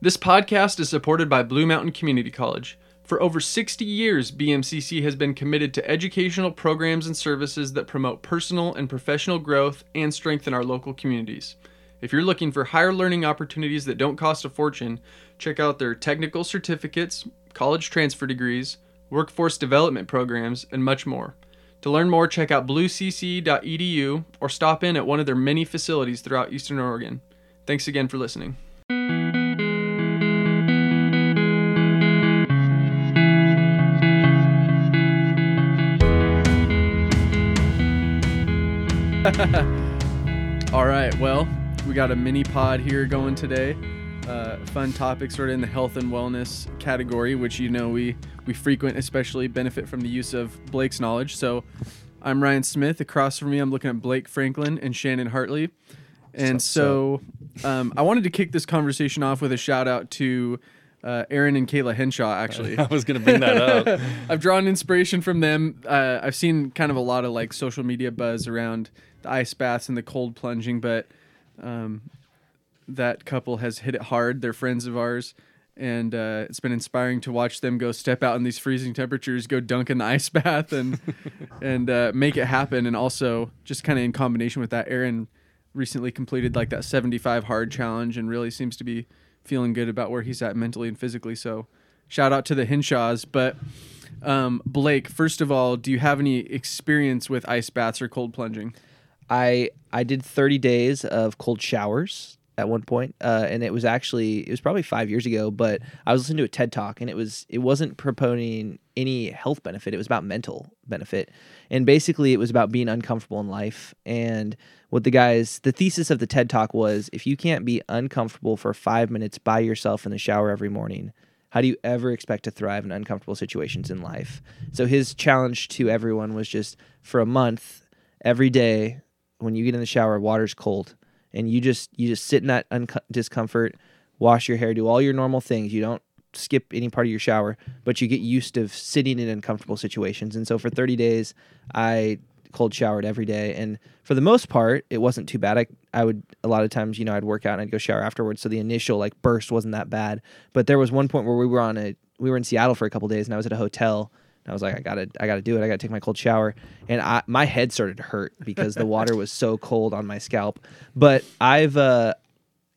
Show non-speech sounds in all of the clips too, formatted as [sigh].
This podcast is supported by Blue Mountain Community College. For over 60 years, BMCC has been committed to educational programs and services that promote personal and professional growth and strengthen our local communities. If you're looking for higher learning opportunities that don't cost a fortune, check out their technical certificates, college transfer degrees, workforce development programs, and much more. To learn more, check out bluecc.edu or stop in at one of their many facilities throughout Eastern Oregon. Thanks again for listening. [laughs] All right, well, we got a mini pod here going today. Uh, fun topic, sort of in the health and wellness category, which you know we we frequent, especially benefit from the use of Blake's knowledge. So, I'm Ryan Smith. Across from me, I'm looking at Blake Franklin and Shannon Hartley. And so, um, I wanted to kick this conversation off with a shout out to uh, Aaron and Kayla Henshaw. Actually, [laughs] I was going to bring that up. [laughs] I've drawn inspiration from them. Uh, I've seen kind of a lot of like social media buzz around the ice baths and the cold plunging, but um, that couple has hit it hard. They're friends of ours, and uh, it's been inspiring to watch them go step out in these freezing temperatures, go dunk in the ice [laughs] bath, and and uh, make it happen. And also, just kind of in combination with that, Aaron recently completed like that 75 hard challenge, and really seems to be feeling good about where he's at mentally and physically. So, shout out to the Henshaws, but. Um, Blake, first of all, do you have any experience with ice baths or cold plunging? I I did 30 days of cold showers at one point, uh, and it was actually it was probably five years ago. But I was listening to a TED talk, and it was it wasn't proponing any health benefit. It was about mental benefit, and basically it was about being uncomfortable in life. And what the guys the thesis of the TED talk was: if you can't be uncomfortable for five minutes by yourself in the shower every morning. How do you ever expect to thrive in uncomfortable situations in life? So his challenge to everyone was just for a month, every day, when you get in the shower, water's cold, and you just you just sit in that un- discomfort, wash your hair, do all your normal things. You don't skip any part of your shower, but you get used to sitting in uncomfortable situations. And so for 30 days, I cold showered every day, and for the most part, it wasn't too bad. I I would a lot of times, you know, I'd work out and I'd go shower afterwards, so the initial like burst wasn't that bad. But there was one point where we were on a we were in Seattle for a couple days, and I was at a hotel I was like, I gotta, I gotta do it. I gotta take my cold shower, and I, my head started to hurt because the water was so cold on my scalp. But I've uh,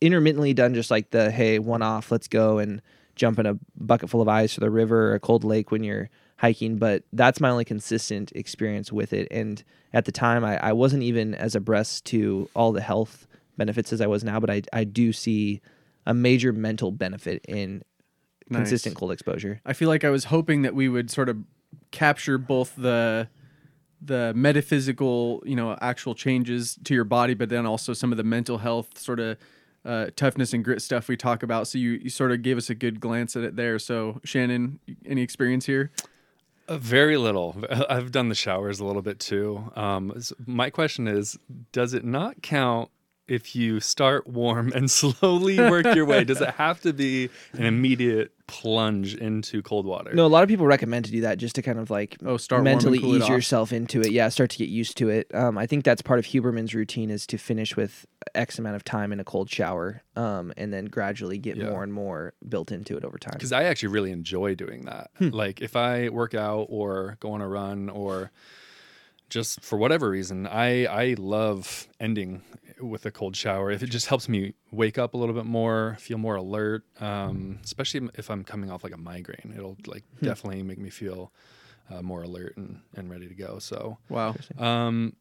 intermittently done just like the hey, one off, let's go and jump in a bucket full of ice or the river or a cold lake when you're hiking. But that's my only consistent experience with it. And at the time, I, I wasn't even as abreast to all the health benefits as I was now, but I, I do see a major mental benefit in nice. consistent cold exposure. I feel like I was hoping that we would sort of capture both the the metaphysical, you know, actual changes to your body, but then also some of the mental health sort of uh, toughness and grit stuff we talk about. So you, you sort of gave us a good glance at it there. So Shannon, any experience here? Uh, very little. I've done the showers a little bit too. Um, my question is, does it not count if you start warm and [laughs] slowly work your way? Does it [laughs] have to be an immediate plunge into cold water? No, a lot of people recommend to do that just to kind of like oh, start mentally cool ease yourself into it. Yeah, start to get used to it. Um, I think that's part of Huberman's routine is to finish with X amount of time in a cold shower, um, and then gradually get yeah. more and more built into it over time. Because I actually really enjoy doing that. Hmm. Like if I work out or go on a run or just for whatever reason, I I love ending with a cold shower. If it just helps me wake up a little bit more, feel more alert, um, especially if I'm coming off like a migraine, it'll like hmm. definitely make me feel uh, more alert and, and ready to go. So wow. Um,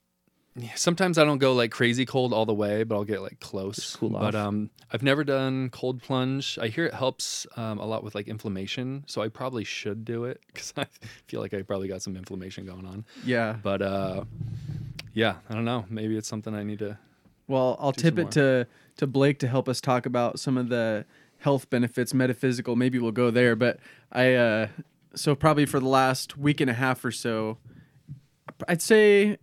yeah, sometimes I don't go like crazy cold all the way, but I'll get like close. Cool but um, I've never done cold plunge. I hear it helps um, a lot with like inflammation, so I probably should do it because [laughs] I feel like I probably got some inflammation going on. Yeah. But uh, yeah, I don't know. Maybe it's something I need to. Well, I'll tip it more. to to Blake to help us talk about some of the health benefits, metaphysical. Maybe we'll go there. But I uh, so probably for the last week and a half or so, I'd say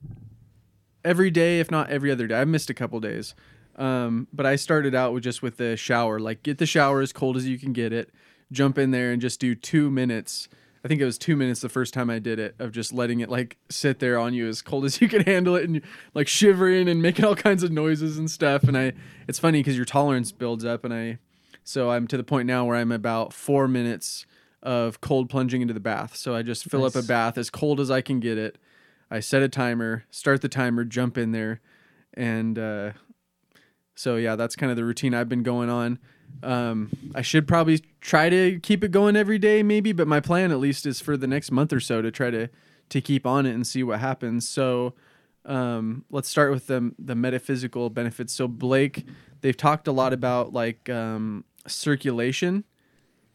every day, if not every other day. I've missed a couple days. Um, but I started out with just with the shower, like get the shower as cold as you can get it, jump in there and just do two minutes. I think it was two minutes the first time I did it of just letting it like sit there on you as cold as you can handle it and like shivering and making all kinds of noises and stuff. And I, it's funny because your tolerance builds up and I So I'm to the point now where I'm about four minutes of cold plunging into the bath. So I just fill up a bath as cold as I can get it. I set a timer, start the timer, jump in there, and uh, so yeah, that's kind of the routine I've been going on. Um, I should probably try to keep it going every day, maybe, but my plan at least is for the next month or so to try to to keep on it and see what happens. So um, let's start with the the metaphysical benefits. So Blake, they've talked a lot about like um, circulation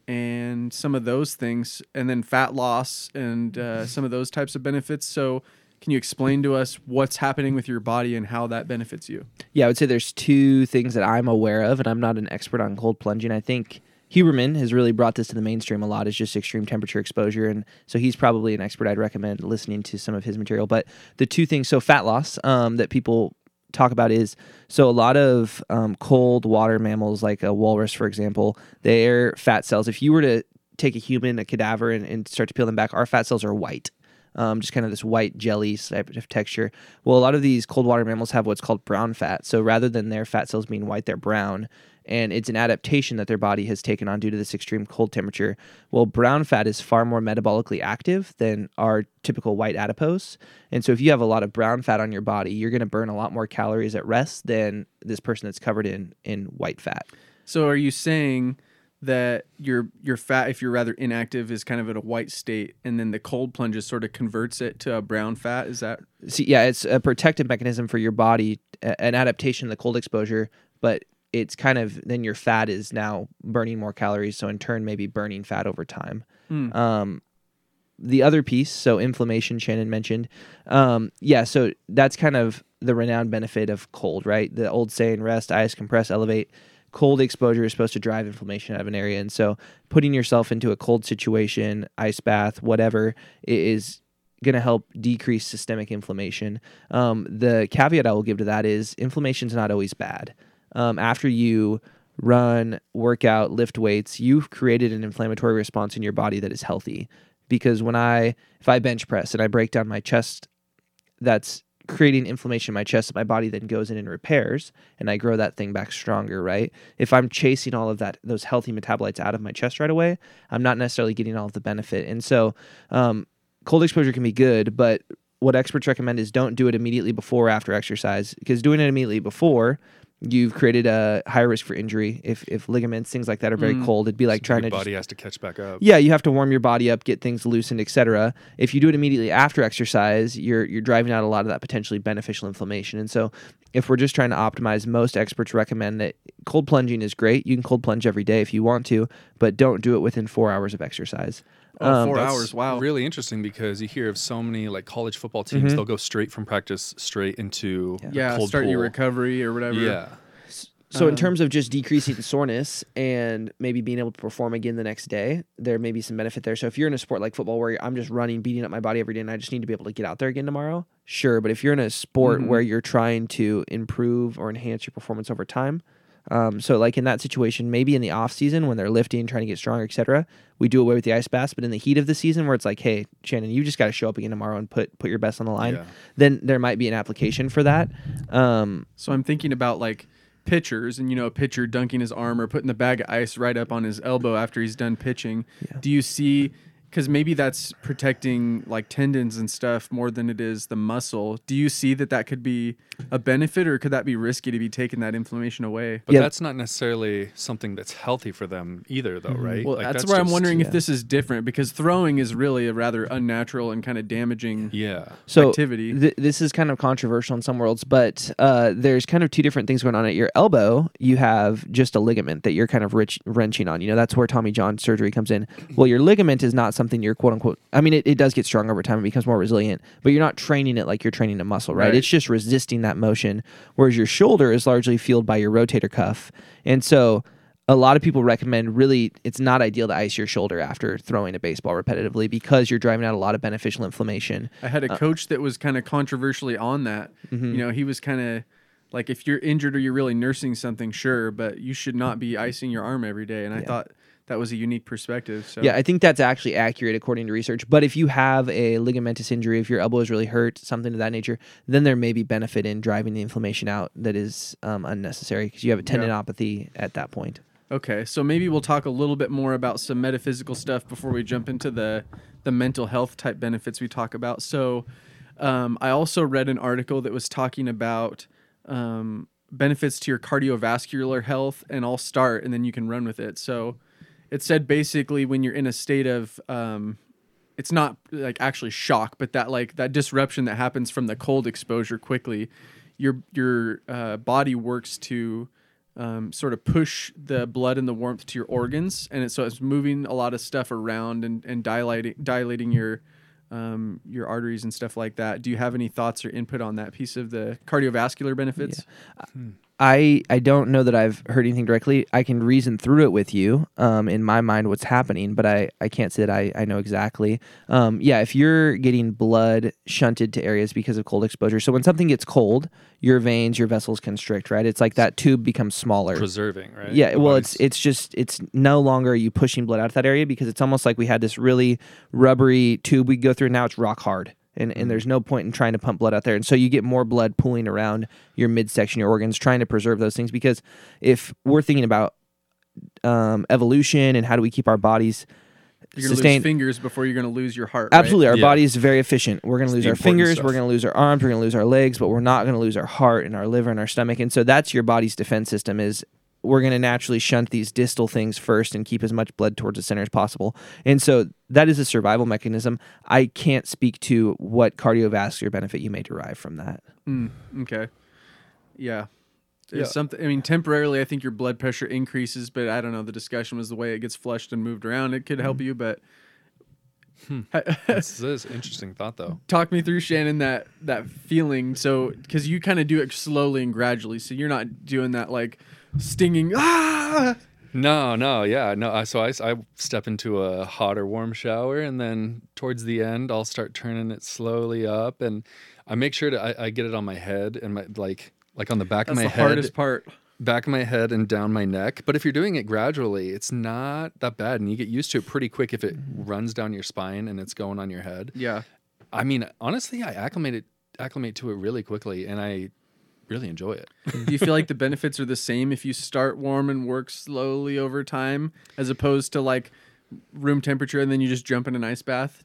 and some of those things, and then fat loss and uh, some of those types of benefits. So can you explain to us what's happening with your body and how that benefits you? Yeah, I would say there's two things that I'm aware of, and I'm not an expert on cold plunging. I think Huberman has really brought this to the mainstream a lot. Is just extreme temperature exposure, and so he's probably an expert. I'd recommend listening to some of his material. But the two things, so fat loss, um, that people talk about is so a lot of um, cold water mammals, like a walrus, for example, their fat cells. If you were to take a human, a cadaver, and, and start to peel them back, our fat cells are white um, just kind of this white jelly type of texture. Well, a lot of these cold water mammals have what's called brown fat. So rather than their fat cells being white, they're brown. And it's an adaptation that their body has taken on due to this extreme cold temperature. Well, brown fat is far more metabolically active than our typical white adipose. And so, if you have a lot of brown fat on your body, you're going to burn a lot more calories at rest than this person that's covered in, in white fat. So are you saying that your your fat, if you're rather inactive, is kind of at a white state, and then the cold plunges sort of converts it to a brown fat? Is that See, yeah, it's a protective mechanism for your body, an adaptation to the cold exposure, but it's kind of then your fat is now burning more calories, so in turn maybe burning fat over time. Mm. Um, the other piece, so inflammation, Shannon mentioned, um, yeah, so that's kind of the renowned benefit of cold, right? The old saying, rest, ice, compress, elevate. Cold exposure is supposed to drive inflammation out of an area, and so putting yourself into a cold situation, ice bath, whatever, is going to help decrease systemic inflammation. Um, the caveat I will give to that is inflammation is not always bad. Um, after you run, work out, lift weights, you've created an inflammatory response in your body that is healthy. Because when I, if I bench press and I break down my chest, that's creating inflammation in my chest. My body then goes in and repairs, and I grow that thing back stronger. Right? If I'm chasing all of that, those healthy metabolites out of my chest right away, I'm not necessarily getting all of the benefit. And so, um, cold exposure can be good, but what experts recommend is don't do it immediately before or after exercise because doing it immediately before you've created a higher risk for injury if if ligaments things like that are very Mm. cold. It'd be like trying Your to just- body has to catch back up. yeah you have to warm your body up get things loosened etc if you do it immediately after exercise you're you're driving out a lot of that potentially beneficial inflammation. And so if we're just trying to optimize most experts recommend that cold plunging is great. You can cold plunge every day if you want to but don't do it within four hours of exercise oh, Um, four That's hours? Wow. Really interesting because you hear of so many like college football teams, Mhm. they'll go straight from practice straight into a yeah, cold start pool. your recovery or whatever. Yeah. So in Um, terms of just decreasing soreness and maybe being able to perform again the next day, there may be some benefit there. So if you're in a sport like football where I'm just running, beating up my body every day, and I just need to be able to get out there again tomorrow, sure. But if you're in a sport Mhm. where you're trying to improve or enhance your performance over time, um, so like in that situation, maybe in the off season when they're lifting, trying to get stronger, etc., we do away with the ice baths. But in the heat of the season, where it's like, hey, Shannon, you just got to show up again tomorrow and put put your best on the line, Yeah. then there might be an application for that. Um, So I'm thinking about like pitchers and you know a pitcher dunking his arm or putting the bag of ice right up on his elbow after he's done pitching. Yeah. Do you see because maybe that's protecting like tendons and stuff more than it is the muscle. Do you see that that could be a benefit or could that be risky to be taking that inflammation away? But Yeah. that's not necessarily something that's healthy for them either, though, right? Mm-hmm. Well, Like, that's, where I'm wondering yeah. if this is different because throwing is really a rather unnatural and kind of damaging Yeah. so activity. th- this is kind of controversial in some worlds, but uh, there's kind of two different things going on at your elbow. You have just a ligament that you're kind of rich, wrenching on. You know, that's where Tommy John surgery comes in. Well, your ligament is not something you're quote unquote. I mean, it, it does get stronger over time; it becomes more resilient, but you're not training it like you're training a muscle, right? Right. It's just resisting that motion. Whereas your shoulder is largely fueled by your rotator cuff, and so. A lot of people recommend really it's not ideal to ice your shoulder after throwing a baseball repetitively because you're driving out a lot of beneficial inflammation. I had a Uh, coach that was kind of controversially on that. Mm-hmm. You know, he was kind of like, if you're injured or you're really nursing something, sure, but you should not be icing your arm every day. And I Yeah. thought that was a unique perspective. So Yeah, I think that's actually accurate according to research. But if you have a ligamentous injury, if your elbow is really hurt, something of that nature, then there may be benefit in driving the inflammation out that is um, unnecessary because you have a Yeah. at that point. Okay, so maybe we'll talk a little bit more about some metaphysical stuff before we jump into the the mental health type benefits we talk about. So, um, I also read an article that was talking about um, benefits to your cardiovascular health, and I'll start, and then you can run with it. So, it said basically when you're in a state of um, it's not like actually shock, but that like that disruption that happens from the cold exposure quickly, your your uh, body works to um, sort of push the blood and the warmth to your organs, and it, so it's moving a lot of stuff around and, and dilating dilating your um, your arteries and stuff like that. Do you have any thoughts or input on that piece of the cardiovascular benefits? I I don't know that I've heard anything directly. I can reason through it with you um, in my mind what's happening, but I, I can't say that I, I know exactly. Um, yeah, if you're getting blood shunted to areas because of cold exposure, so when something gets cold, your veins, your vessels constrict, right? It's like that tube becomes smaller. Preserving, right? Yeah, well, it's it's just it's no longer are you pushing blood out of that area because it's almost like we had this really rubbery tube we go through. Now it's rock hard, and Mm-hmm. and there's no point in trying to pump blood out there, and so you get more blood pooling around your midsection, your organs, trying to preserve those things. Because if we're thinking about um, evolution and how do we keep our bodies You're gonna sustained lose fingers before you're gonna lose your heart. right? Absolutely, our Yeah. body is very efficient. We're going to lose our fingers, stuff. we're going to lose our arms, we're going to lose our legs, but we're not going to lose our heart and our liver and our stomach. And so that's your body's defense system is we're going to naturally shunt these distal things first and keep as much blood towards the center as possible. And so that is a survival mechanism. I can't speak to what cardiovascular benefit you may derive from that. Mm, okay. Yeah. There's Yeah. something. I mean, temporarily, I think your blood pressure increases, but I don't know. The discussion was the way it gets flushed and moved around. It could help you, but [laughs] [laughs] this is interesting thought, though. talk me through Shannon that that feeling. So, because you kind of do it slowly and gradually, so you're not doing that like stinging. Ah. No, no, yeah, no. I, so I, I step into a hot or warm shower, and then towards the end, I'll start turning it slowly up, and I make sure to I, I get it on my head and my like like on the back That's of my the head, hardest part. back of my head and down my neck. But if you're doing it gradually, it's not that bad, and you get used to it pretty quick if it runs down your spine and it's going on your head. Yeah. I mean, honestly, I acclimate it acclimate to it really quickly, and I really enjoy it. [laughs] do you feel like the benefits are the same if you start warm and work slowly over time, as opposed to like room temperature and then you just jump in an ice bath?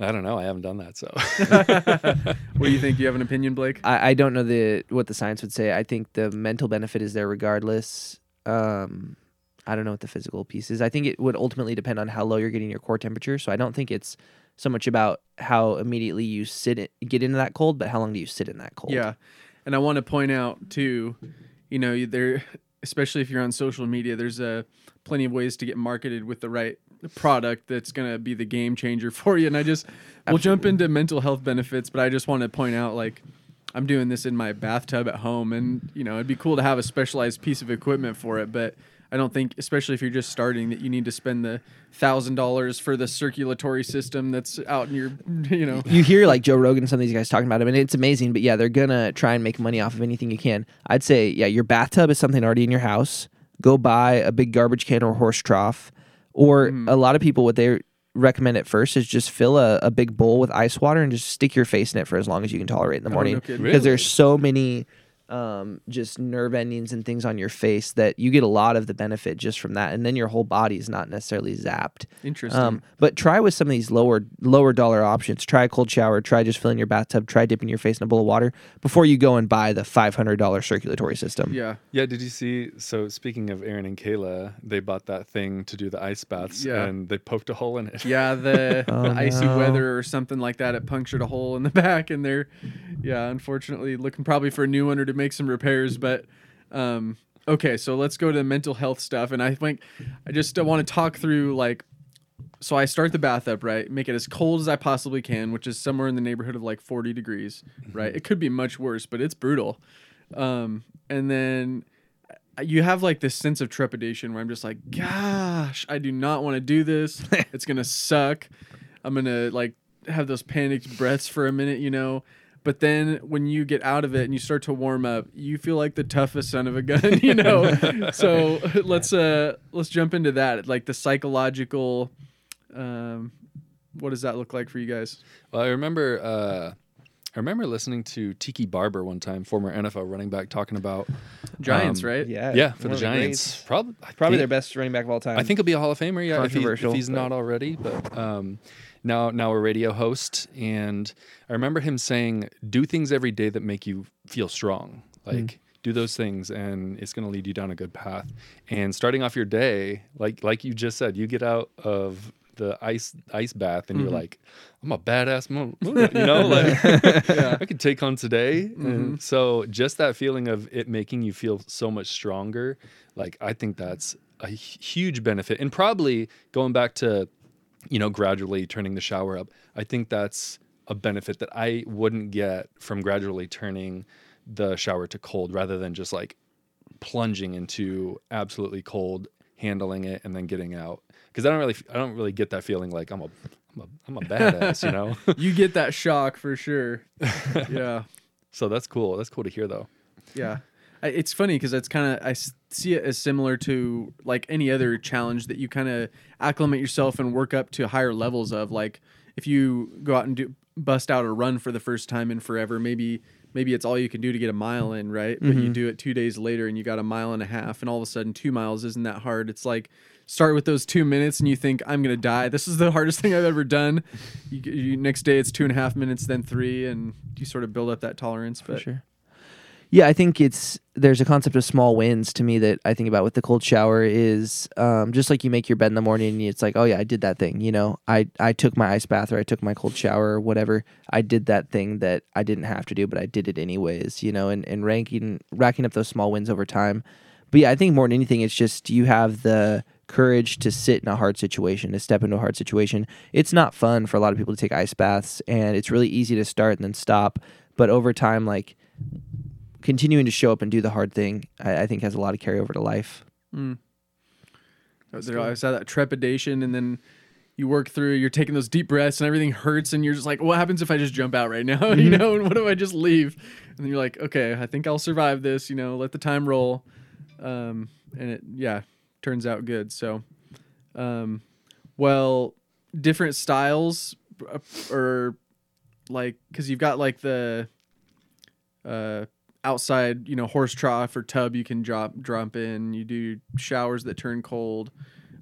I don't know. I haven't done that, so [laughs] What do you think? Do you have an opinion, Blake? I, I don't know the what the science would say. I think the mental benefit is there regardless. Um, I don't know what the physical piece is. I think it would ultimately depend on how low you're getting your core temperature. So I don't think it's so much about how immediately you sit it, get into that cold, but how long do you sit in that cold? Yeah, and I want to point out too, you know, there, especially if you're on social media, there's uh, plenty of ways to get marketed with the right product that's gonna be the game changer [laughs] for you. And I just, we'll jump into mental health benefits, but I just want to point out like. I'm doing this in my bathtub at home, and you know it'd be cool to have a specialized piece of equipment for it. But I don't think, especially if you're just starting, that you need to spend the thousand dollars for the circulatory system that's out in your, [laughs] you know. you hear like Joe Rogan, and some of these guys talking about him, and it's amazing. But yeah, they're gonna try and make money off of anything you can. I'd say, yeah, your bathtub is something already in your house. Go buy a big garbage can or horse trough, or mm-hmm. a lot of people what they recommend at first is just fill a, a big bowl with ice water and just stick your face in it for as long as you can tolerate in the Oh, no morning. Because Really? there's so many um, just nerve endings and things on your face that you get a lot of the benefit just from that, and then your whole body is not necessarily zapped. Interesting. Um, but try with some of these lower lower dollar options. Try a cold shower. Try just filling your bathtub. Try dipping your face in a bowl of water before you go and buy the five hundred dollar circulatory system. yeah. Yeah, did you see? So speaking of Aaron and Kayla, they bought that thing to do the ice baths, Yeah. and they poked a hole in it. Yeah, the, [laughs] Oh, the icy no. weather or something like that. It punctured a hole in the [laughs] back, and they're, yeah, unfortunately looking probably for a new one or to make some repairs. But, um, okay, so let's go to mental health stuff. And I think I just want to talk through like, so I start the bath up right, make it as cold as I possibly can, which is somewhere in the neighborhood of like 40 degrees, right? It could be much worse, but it's brutal. Um, and then you have like this sense of trepidation where I'm just like, gosh, I do not want to do this. [laughs] it's gonna suck. I'm gonna like have those panicked breaths for a minute, you know. But then when you get out of it and you start to warm up, you feel like the toughest son of a gun, [laughs] you know. so [laughs] let's uh let's jump into that, like the psychological. Um, what does that look like for you guys? Well, I remember uh, I remember listening to Tiki Barber one time, former NFL running back, talking about Giants, Um, right? Yeah, yeah for the Giants. greats. Probably Probably think- their best running back of all time. I think he'll be a Hall of Famer. Yeah, if, he, if Controversial, he's but- not already. But um, now, now a radio host, and I remember him saying, "Do things every day that make you feel strong. Like Mm-hmm. do those things, and it's going to lead you down a good path." And starting off your day, like like you just said, you get out of the ice ice bath, and Mm-hmm. you're like, "I'm a badass, mo- mo-" you know, [laughs] like I could take on today." Mm-hmm. And so, just that feeling of it making you feel so much stronger, like I think that's a huge benefit and probably going back to you know gradually turning the shower up i think that's a benefit that i wouldn't get from gradually turning the shower to cold rather than just like plunging into absolutely cold handling it and then getting out because i don't really i don't really get that feeling like i'm a i'm a, I'm a badass you know [laughs] You get that shock for sure. yeah. [laughs] so that's cool that's cool to hear though Yeah. It's funny because it's kind of I see it as similar to like any other challenge that you kind of acclimate yourself and work up to higher levels of. Like if you go out and do bust out a run for the first time in forever, maybe maybe it's all you can do to get a mile in, right? But you mm-hmm. do it two days later and you got a mile and a half, and all of a sudden two miles isn't that hard. It's like start with those two minutes and you think I'm gonna die. This is the hardest thing I've ever done. You, you next day it's two and a half minutes, then three, and you sort of build up that tolerance. But sure. Yeah, I think it's there's a concept of small wins to me that I think about with the cold shower is um, just like you make your bed in the morning and it's like, oh yeah, I did that thing. You know, I I took my ice bath or I took my cold shower or whatever. I did that thing that I didn't have to do, but I did it anyways. You know, and and ranking racking up those small wins over time. But yeah, I think more than anything, it's just you have the courage to sit in a hard situation, to step into a hard situation. It's not fun for a lot of people to take ice baths, and it's really easy to start and then stop. But over time, like continuing to show up and do the hard thing, I, I think has a lot of carryover to life. There always have that trepidation, and then you work through. You're taking those deep breaths, and everything hurts, and you're just like, "What happens if I just jump out right now? [laughs] you know, and what if I just leave?" And then you're like, "Okay, I think I'll survive this. You know, let the time roll." Um, and it, yeah, turns out good. So, um, well, different styles, uh, or like, because you've got like the, uh, outside, you know, horse trough or tub you can drop drop in. You do showers that turn cold.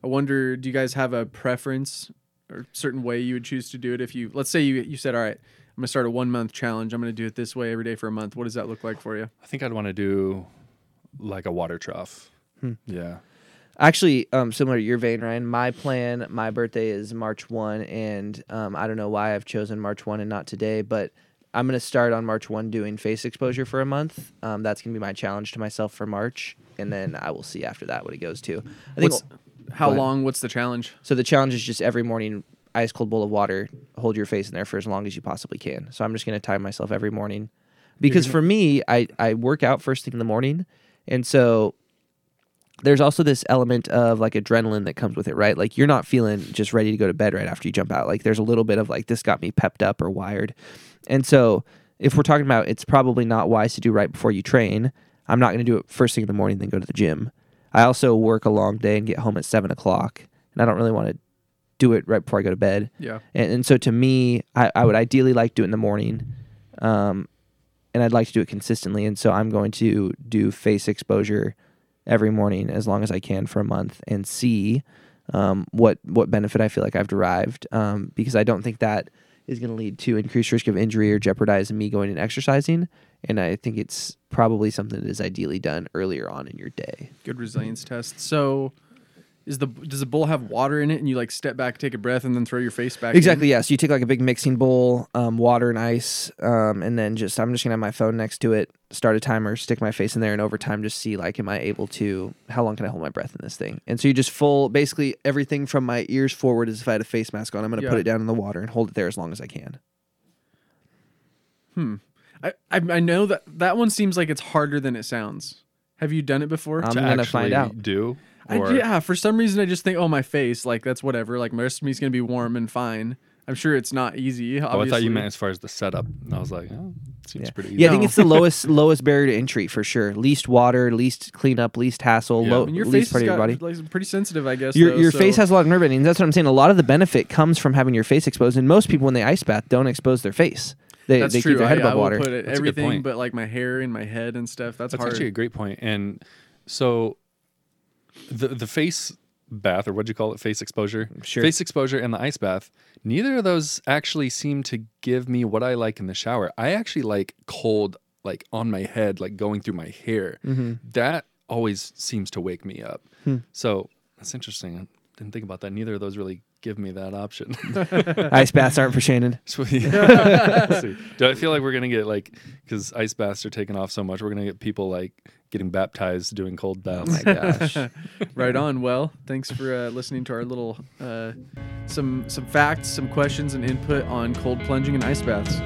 I wonder, do you guys have a preference or certain way you would choose to do it? If you, let's say you you said, all right, I'm gonna start a one month challenge. I'm gonna do it this way every day for a month. What does that look like for you? i think i'd want to do like a water trough yeah Actually, um, similar to your vein, Ryan. My plan, my birthday is March one, and um, I don't know why I've chosen March one and not today, but I'm gonna start on March one doing face exposure for a month. Um, that's gonna be my challenge to myself for March, and then I will see after that what it goes to. I think What's, how long? What's the challenge? So the challenge is just every morning, ice cold bowl of water, hold your face in there for as long as you possibly can. So I'm just going to time myself every morning, because for me, I I work out first thing in the morning, and so there's also this element of like adrenaline that comes with it, right? Like you're not feeling just ready to go to bed right after you jump out. Like there's a little bit of like this got me pepped up or wired, and so if we're talking about it's probably not wise to do right before you train. I'm not going to do it first thing in the morning, then go to the gym. I also work a long day and get home at seven o'clock, and I don't really want to do it right before I go to bed. Yeah. And, and so to me, I, I would ideally like to do it in the morning, um, and I'd like to do it consistently. And so I'm going to do face exposure every morning as long as I can for a month and see um, what what benefit I feel like I've derived. Um, because I don't think that is going to lead to increased risk of injury or jeopardize me going and exercising. And I think it's probably something that is ideally done earlier on in your day. Good resilience test. So, is the does the bowl have water in it, and you like step back, take a breath, and then throw your face back? in? Exactly. Yeah. So you take like a big mixing bowl, um, water and ice, um, and then just I'm just gonna have my phone next to it, start a timer, stick my face in there, and over time just see like am I able to how long can I hold my breath in this thing? And so you just full basically everything from my ears forward as if I had a face mask on. I'm gonna Yeah. put it down in the water and hold it there as long as I can. I, I I know that that one seems like it's harder than it sounds. Have you done it before? I'm to gonna find out. do I, yeah, for some reason I just think, oh, my face, like that's whatever. Like my rest of me's gonna be warm and fine. I'm sure it's not easy. oh, I thought you meant as far as the setup. And I was like, oh, seems Yeah. pretty easy. Yeah, I think it's the [laughs] lowest lowest barrier to entry for sure. Least water, least cleanup, least hassle, Yeah. low, I mean, your least face part of your got, body. like, pretty sensitive, I guess. Your, though, your so- face has a lot of nerve endings. That's what I'm saying. A lot of the benefit comes from having your face exposed, and most people when they ice bath don't expose their face. They, That's they true. keep their head I, I above will water. put it, That's a good everything point. but like my hair and my head and stuff. That's, That's hard. actually a great point. And so the the face bath or what'd you call it? Face exposure. Sure. Face exposure and the ice bath. Neither of those actually seem to give me what I like in the shower. I actually like cold, like on my head, like going through my hair. Mm-hmm. That always seems to wake me up. Hmm. So that's interesting. I didn't think about that. Neither of those really give me that option. [laughs] Ice baths aren't for Shannon. [laughs] Sweet. [laughs] Let's see. Do I feel like we're gonna get like because ice baths are taking off so much? We're gonna get people like getting baptized doing cold Oh baths. my [laughs] gosh. right on. Well, thanks for uh, listening to our little uh, some some facts, some questions, and input on cold plunging and ice baths.